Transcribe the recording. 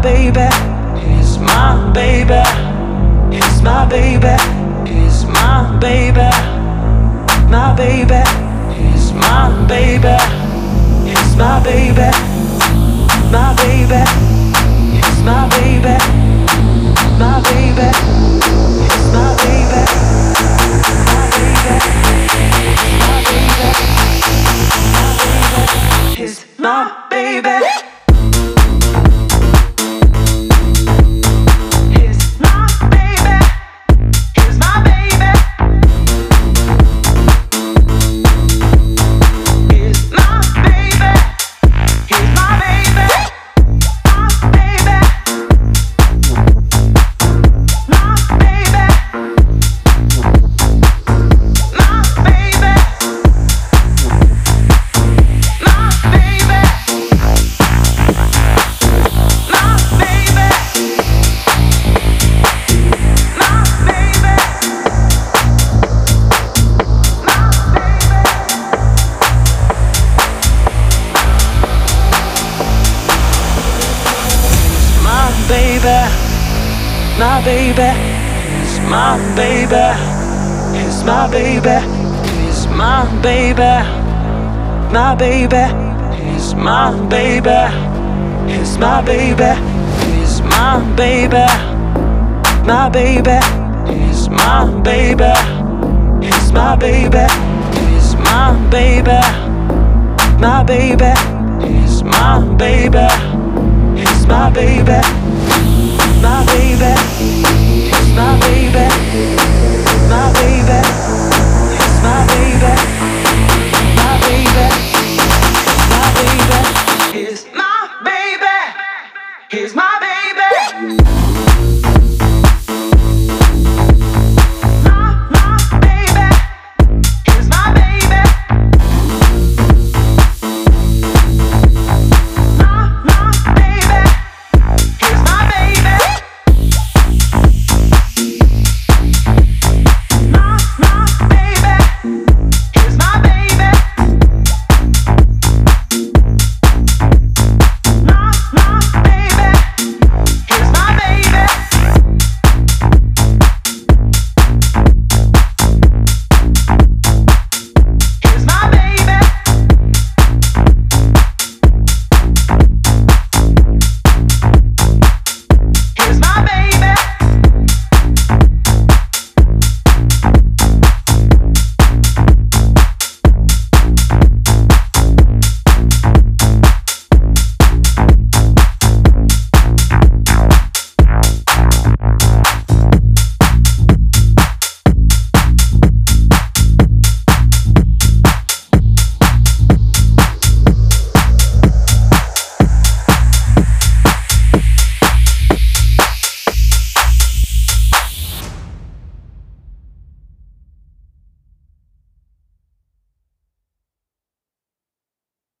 baby, he's my baby, he's my baby, he's my baby, my baby, he's my baby, he's my baby, my baby, he's my baby, my baby, he's my baby, my baby, my baby, he's my baby. My baby, he's my baby, he's my baby, he's my baby, my baby, he's my baby, he's my baby, he's my baby, my baby, he's my baby, he's my baby, he's my baby, my baby, he's my baby. He's my baby, my baby, my baby,